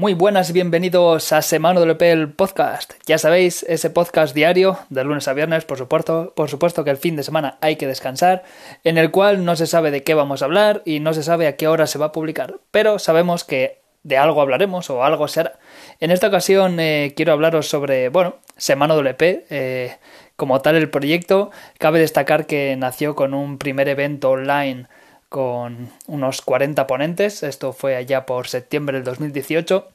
Muy buenas y bienvenidos a Semana WP el podcast. Ya sabéis, ese podcast diario de lunes a viernes, por supuesto, por supuesto que el fin de semana hay que descansar, en el cual no se sabe de qué vamos a hablar y no se sabe a qué hora se va a publicar, pero sabemos que de algo hablaremos o algo será. En esta ocasión eh, quiero hablaros sobre, bueno, Semana WP, eh, como tal el proyecto. Cabe destacar que nació con un primer evento online con unos 40 ponentes, esto fue allá por septiembre del 2018.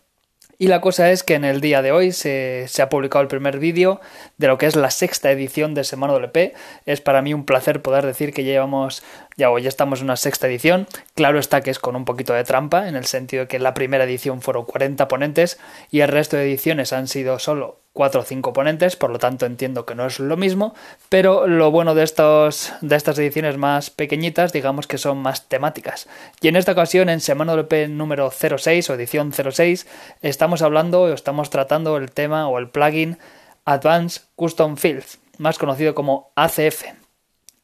Y la cosa es que en el día de hoy se, ha publicado el primer vídeo de lo que es la sexta edición de Semana WP. Es para mí un placer poder decir que llevamos, ya hoy estamos en una sexta edición. Claro está que es con un poquito de trampa, en el sentido de que la primera edición fueron 40 ponentes y el resto de ediciones han sido solo cuatro o cinco ponentes, por lo tanto entiendo que no es lo mismo, pero lo bueno de, estos, de estas ediciones más pequeñitas, digamos que son más temáticas. Y en esta ocasión, en Semana WP número 06 o edición 06, estamos hablando o estamos tratando el tema o el plugin Advanced Custom Fields, más conocido como ACF.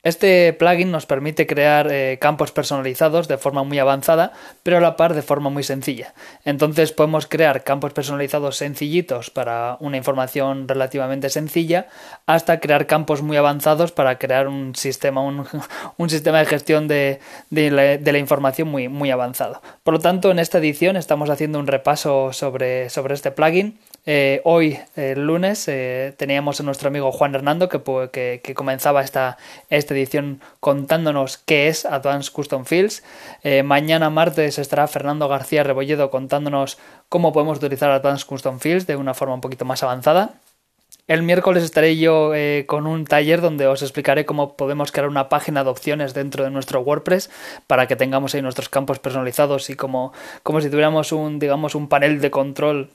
Este plugin nos permite crear eh, campos personalizados de forma muy avanzada, pero a la par de forma muy sencilla. Entonces podemos crear campos personalizados sencillitos para una información relativamente sencilla, hasta crear campos muy avanzados para crear un sistema, un, sistema de gestión de, la, información muy, muy avanzado. Por lo tanto, en esta edición estamos haciendo un repaso sobre, sobre este plugin eh, hoy, el lunes, eh, teníamos a nuestro amigo Juan Hernando que, comenzaba esta, esta, edición contándonos qué es Advanced Custom Fields. Eh, mañana, martes, estará Fernando García Rebolledo contándonos cómo podemos utilizar Advanced Custom Fields de una forma un poquito más avanzada. El miércoles estaré yo con un taller donde os explicaré cómo podemos crear una página de opciones dentro de nuestro WordPress para que tengamos ahí nuestros campos personalizados y como, como si tuviéramos un, digamos, un panel de control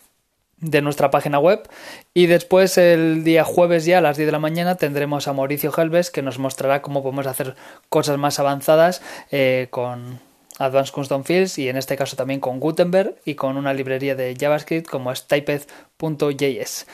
de nuestra página web. Y después el día jueves ya a las 10 de la mañana tendremos a Mauricio Helves que nos mostrará cómo podemos hacer cosas más avanzadas eh, con Advanced Custom Fields y en este caso también con Gutenberg y con una librería de JavaScript como es typed.js.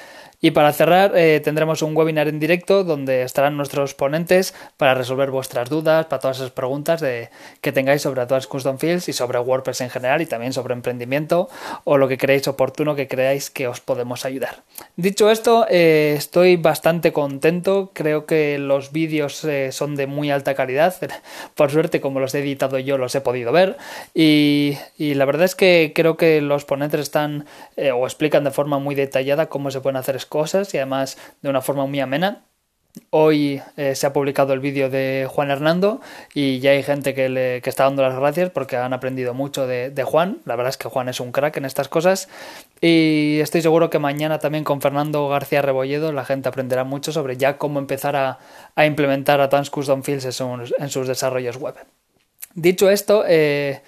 Y para cerrar, eh, tendremos un webinar en directo donde estarán nuestros ponentes para resolver vuestras dudas, para todas esas preguntas de, que tengáis sobre Advanced Custom Fields y sobre WordPress en general y también sobre emprendimiento o lo que creáis oportuno que creáis que os podemos ayudar. Dicho esto, eh, estoy bastante contento. Creo que los vídeos eh, son de muy alta calidad. Por suerte, como los he editado yo, los he podido ver. Y la verdad es que creo que los ponentes están o explican de forma muy detallada cómo se pueden hacer cosas y además de una forma muy amena. Hoy eh, se ha publicado el vídeo de Juan Hernando y ya hay gente que, le, está dando las gracias porque han aprendido mucho de, Juan. La verdad es que Juan es un crack en estas cosas y estoy seguro que mañana también con Fernando García Rebolledo la gente aprenderá mucho sobre ya cómo empezar a, a implementar Advanced Custom Fields en sus, desarrollos web. Dicho esto, eh,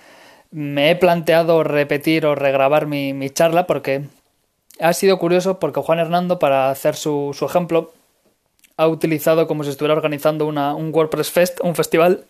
me he planteado repetir o regrabar mi charla porque ha sido curioso porque Juan Hernando, para hacer su, su ejemplo, ha utilizado como si estuviera organizando una, un WordPress Fest, un festival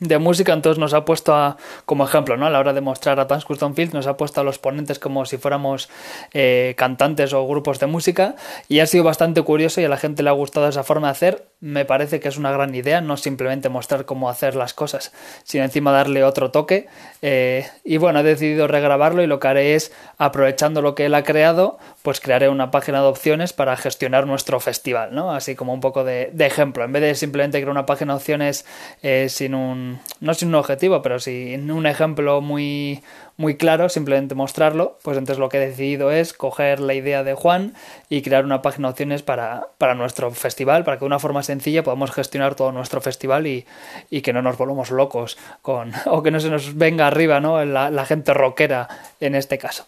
de música, entonces nos ha puesto a, como ejemplo, ¿no? A la hora de mostrar a Dance Custom Field, nos ha puesto a los ponentes como si fuéramos eh, cantantes o grupos de música y ha sido bastante curioso y a la gente le ha gustado esa forma de hacer. Me parece que es una gran idea, no simplemente mostrar cómo hacer las cosas, sino encima darle otro toque. Eh, y bueno, he decidido regrabarlo y lo que haré es, aprovechando lo que él ha creado, pues crearé una página de opciones para gestionar nuestro festival, ¿no? Así como un poco de, ejemplo. En vez de simplemente crear una página de opciones eh, sin un no sin un objetivo, pero sin un ejemplo muy, muy claro, simplemente mostrarlo, pues entonces lo que he decidido es coger la idea de Juan y crear una página de opciones para, para nuestro festival, para que de una forma sencilla podamos gestionar todo nuestro festival y, y que no nos volvamos locos con, o que no se nos venga arriba ¿no? la, la gente rockera en este caso.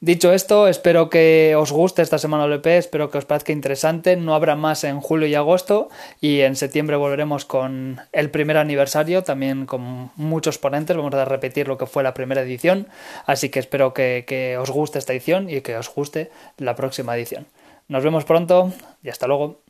Dicho esto, espero que os guste esta semana LP, espero que os parezca interesante. No habrá más en julio y agosto y en septiembre volveremos con el primer aniversario, también con muchos ponentes. Vamos a repetir lo que fue la primera así que espero que os guste esta edición y que os guste la próxima edición. Nos vemos pronto y hasta luego.